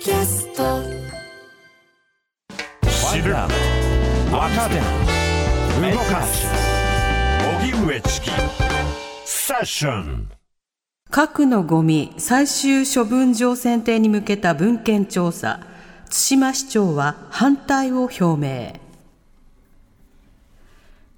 キャスト。知る若手動かす。荻上チキ。セッション。核のゴミ最終処分場選定に向けた文献調査。対馬市長は反対を表明。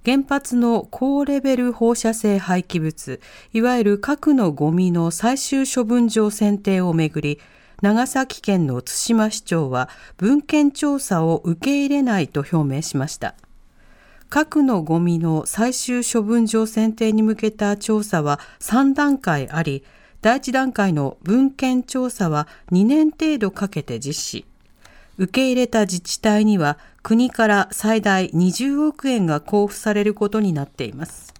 原発の高レベル放射性廃棄物いわゆる核のゴミの最終処分場選定をめぐり長崎県の対馬市長は文献調査を受け入れないと表明しました。核のゴミの最終処分場選定に向けた調査は3段階あり第1段階の文献調査は2年程度かけて実施。受け入れた自治体には国から最大20億円が交付されることになっています。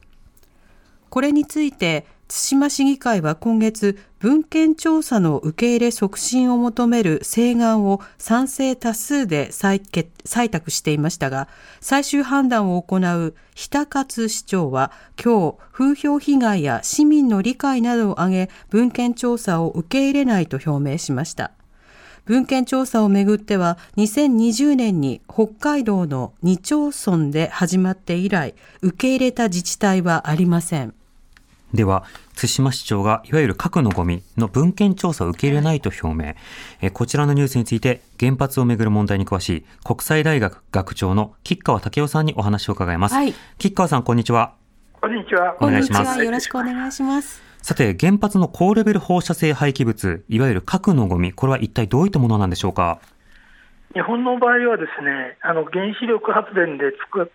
これについて対馬市議会は今月文献調査の受け入れ促進を求める請願を賛成多数で採択していましたが最終判断を行う日田勝市長は今日風評被害や市民の理解などを挙げ文献調査を受け入れないと表明しました。文献調査をめぐっては2020年に北海道の2町村で始まって以来受け入れた自治体はありません。では、対馬市長がいわゆる核のゴミの文献調査を受け入れないと表明。えこちらのニュースについて原発をめぐる問題に詳しい国際大学学長の吉川武夫さんにお話を伺います。はい、吉川さん、こんにちは。こんにちは。お願いします。よろしくお願いします。さて、原発の高レベル放射性廃棄物、いわゆる核のゴミ、これは一体どういったものなんでしょうか？日本の場合はですね、あの原子力発電で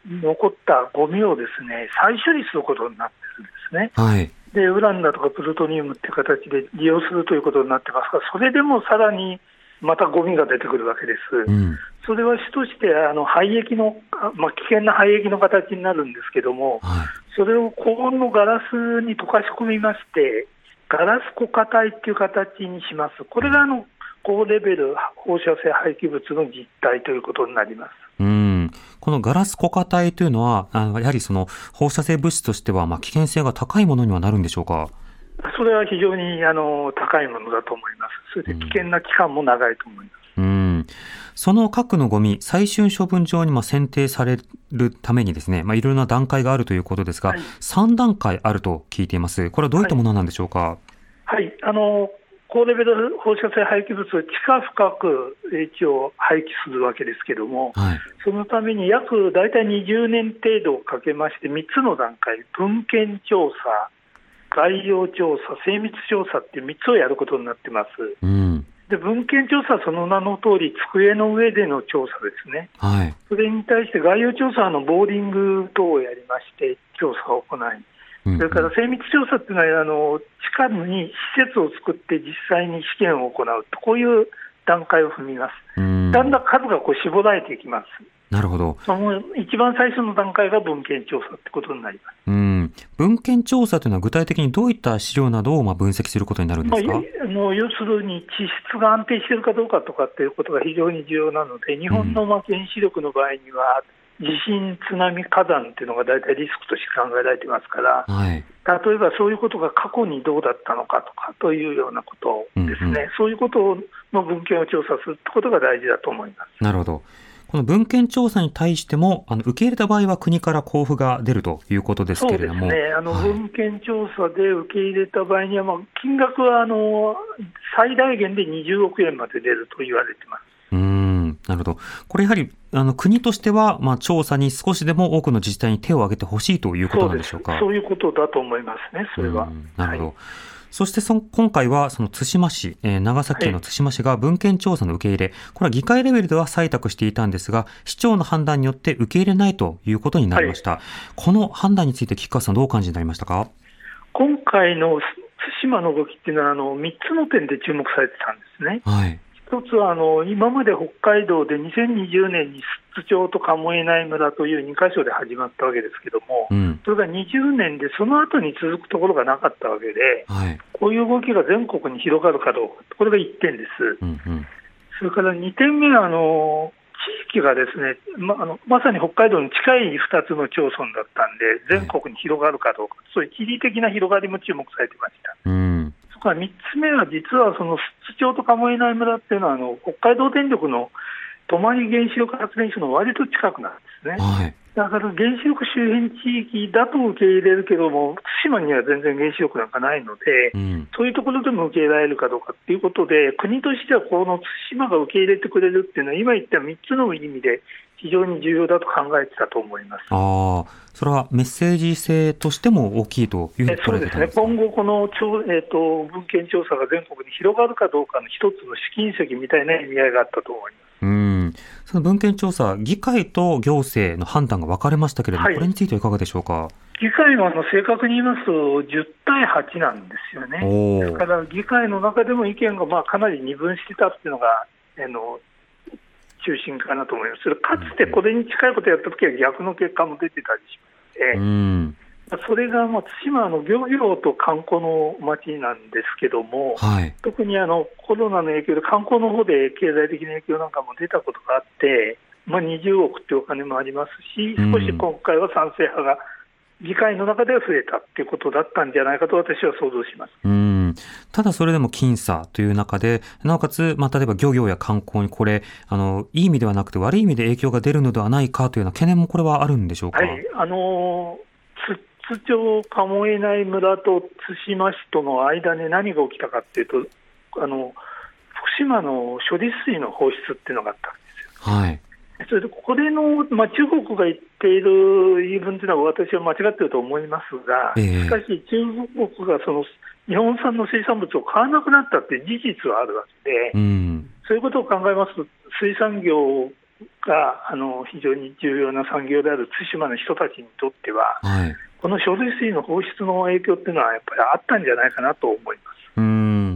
残ったゴミをですね再処理することになっですね。はい。でウランだとかプルトニウムっていう形で利用するということになってますが、それでもさらにまたゴミが出てくるわけです。うん、それは主としてあの廃液の、まあ、危険な廃液の形になるんですけども、はい、それを高温のガラスに溶かし込みまして、ガラス固化体っていう形にします。これがあの高レベル放射性廃棄物の実態ということになります。うんこのガラス固化体というのは、あのやはりその放射性物質としては、まあ、危険性が高いものにはなるんでしょうか？それは非常にあの高いものだと思います。それで危険な期間も長いと思います。うん、その核のゴミ、最終処分場にも選定されるためにですね、まあ、いろいろな段階があるということですが、はい、3段階あると聞いています。これはどういったものなんでしょうか？はい、はい、あの高レベル放射性廃棄物を地下深く一応廃棄するわけですけれども、はい、そのために約大体20年程度かけまして3つの段階、文献調査、概要調査、精密調査っていう3つをやることになってます。うん、で文献調査はその名の通り、机の上での調査ですね、はい、それに対して概要調査はのボーディング等をやりまして、調査を行い、それから精密調査っていうのはあの、地下に施設を作って実際に試験を行うと、こういう段階を踏みます。だんだん数がこう絞られていきます。なるほど。一番最初の段階が文献調査ってことになります。うん文献調査というのは具体的にどういった資料などをまあ分析することになるんですか、まあ、の要するに地質が安定しているかどうかとかっていうことが非常に重要なので、日本のまあ原子力の場合には、地震、津波、火山っていうのが大体リスクとして考えられてますから、はい、例えばそういうことが過去にどうだったのかとかというようなことですね、うんうん、そういうことの文献を調査するってことが大事だと思います。なるほど。この文献調査に対しても、あの受け入れた場合は国から交付が出るということですけれども、そうですね、あの、はい、文献調査で受け入れた場合には、まあ、金額はあの最大限で20億円まで出ると言われてます。うんなるほど。これやはりあの国としては、まあ、調査に少しでも多くの自治体に手を挙げてほしいということなんでしょうか？そういうことだと思いますね、それは。なるほど、はいそしてそ今回はその対馬市、えー、長崎県の対馬市が文献調査の受け入れ、これは議会レベルでは採択していたんですが、市長の判断によって受け入れないということになりました。はい、この判断について、吉川さん、どうお感じになりましたか？今回の対馬の動きっていうのは、あの3つの点で注目されてたんですね。はい一つはあの今まで北海道で2020年に寿都町と鴨江内村という2か所で始まったわけですけども、うん、それが20年でその後に続くところがなかったわけで、はい、こういう動きが全国に広がるかどうか、これが1点です。うんうん、それから2点目はあの地域がですね、まあのまさに北海道に近い2つの町村だったんで、全国に広がるかどうか、はい、そういう地理的な広がりも注目されてました。うんそれから3つ目は、実はその寿都町と鴨居内村っていうのはあの、北海道電力の泊原子力発電所の割と近くなんですね。はいだから原子力周辺地域だと受け入れるけども、対馬には全然原子力なんかないので、うん、そういうところでも受け入れられるかどうかということで、国としてはこの対馬が受け入れてくれるっていうのは、今言った3つの意味で非常に重要だと考えてたと思いますあそれはメッセージ性としても大きいというふうにそうですね、今後、この、えーと、文献調査が全国に広がるかどうかの一つの試金石みたいな意味合いがあったと思います。うんその文献調査、議会と行政の判断が分かれましたけれども、はい、これについてはいかがでしょうか？議会はあの正確に言いますと、10対8なんですよね。ですから、議会の中でも意見がまあかなり二分してたっていうのが、あの中心かなと思います。かつてこれに近いことをやったときは逆の結果も出てたりしまして、うんそれが、まあ、対馬の漁業と観光の街なんですけども、はい、特にあのコロナの影響で観光の方で経済的な影響なんかも出たことがあって、まあ、20億っていうお金もありますし、少し今回は賛成派が議会の中では増えたっていうことだったんじゃないかと私は想像します。うんただそれでも僅差という中で、なおかつ、まあ、例えば漁業や観光にこれあの、いい意味ではなくて悪い意味で影響が出るのではないかというような懸念もこれはあるんでしょうか？はい、あの津町鴨江内村と対馬市との間に何が起きたかっていうと、あの福島の処理水の放出っていうのがあったんですよ。はいそれでこれの、まあ、中国が言っている言い分というのは私は間違っていると思いますが、えー、しかし中国がその日本産の水産物を買わなくなったっていう事実はあるわけで、うん、そういうことを考えますと、水産業があの非常に重要な産業である対馬の人たちにとっては、はい。この処理水の放出の影響っていうのは、やっぱりあったんじゃないかなと思います。うん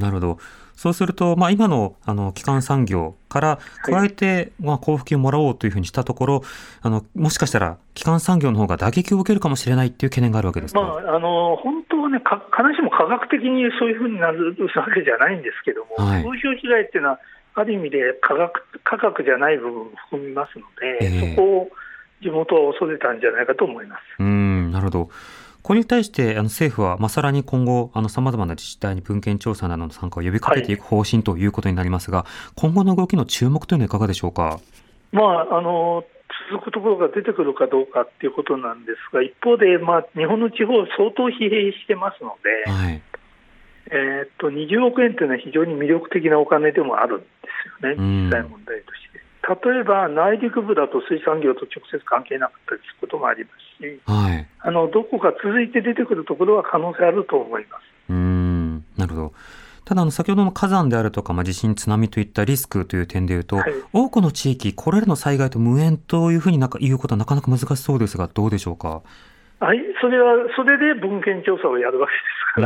なるほど。そうすると、まあ、今のあの基幹産業から加えて、まあ、交付金をもらおうというふうにしたところ、あのもしかしたら基幹産業の方が打撃を受けるかもしれないっていう懸念があるわけですか、まあ、あの本当はね、か必ずしも科学的にそういうふうになるわけじゃないんですけども、はい、風評被害っていうのは、ある意味で科学科学じゃない部分も含みますので、えー、そこを地元は恐れたんじゃないかと思います。うんなるほどこれに対してあの政府は、まあ、さらに今後、さまざまな自治体に文献調査などの参加を呼びかけていく方針ということになりますが、はい、今後の動きの注目というのはいかがでしょうか？まあ、あの続くところが出てくるかどうかということなんですが、一方で、まあ、日本の地方、相当疲弊してますので、はいえー、っと20億円というのは非常に魅力的なお金でもあるんですよね、実際問題として。例えば内陸部だと水産業と直接関係なかったりすることもありますし、はい、あのどこか続いて出てくるところは可能性あると思います。うん。なるほど。ただあの先ほどの火山であるとか、まあ、地震、津波といったリスクという点でいうと、はい、多くの地域、これらの災害と無縁というふうになか言うことはなかなか難しそうですが、どうでしょうか？はい、それはそれで文献調査をやるわけで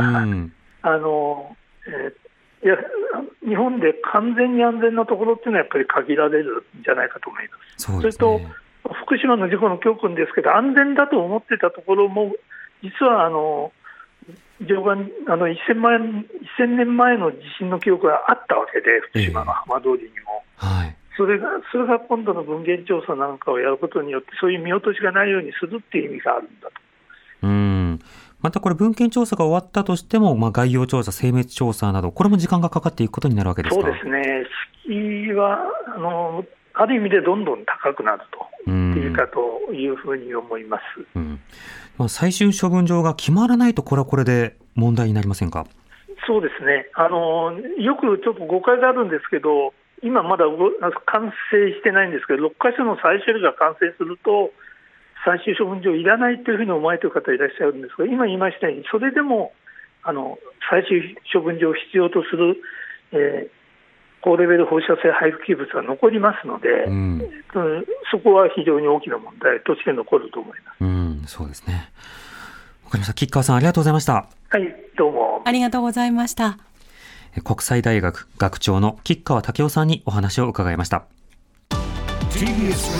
すから、うん、あのえーいや日本で完全に安全なところっていうのはやっぱり限られるんじゃないかと思います。そ、ね、れと福島の事故の教訓ですけど、安全だと思ってたところも、実はあの上岸あの 1000, 万1000年前の地震の記憶があったわけで、福島の浜通りにも。えー、はい。それがそれが今度の文献調査なんかをやることによって、そういう見落としがないようにするっていう意味があるんだと。うん。またこれ文献調査が終わったとしても、まあ、概要調査、精密調査など、これも時間がかかっていくことになるわけですか？そうですね、敷居はあのある意味でどんどん高くなるといいかというふうに思います、うん。まあ、最終処分場が決まらないと、これはこれで問題になりませんか？そうですね。あの、よくちょっと誤解があるんですけど、今まだ完成してないんですけど、6か所の再処理が完成すると、最終処分場いらないというふうに思われている方いらっしゃるんですが、今言いましたように、それでもあの最終処分場を必要とする、えー、高レベル放射性廃棄物は残りますので、うん、そこは非常に大きな問題として残ると思います。うん、そうですね。わかりました。吉川さん、ありがとうございました。はい、どうも。ありがとうございました。国際大学学長の吉川武雄さんにお話を伺いました。TBS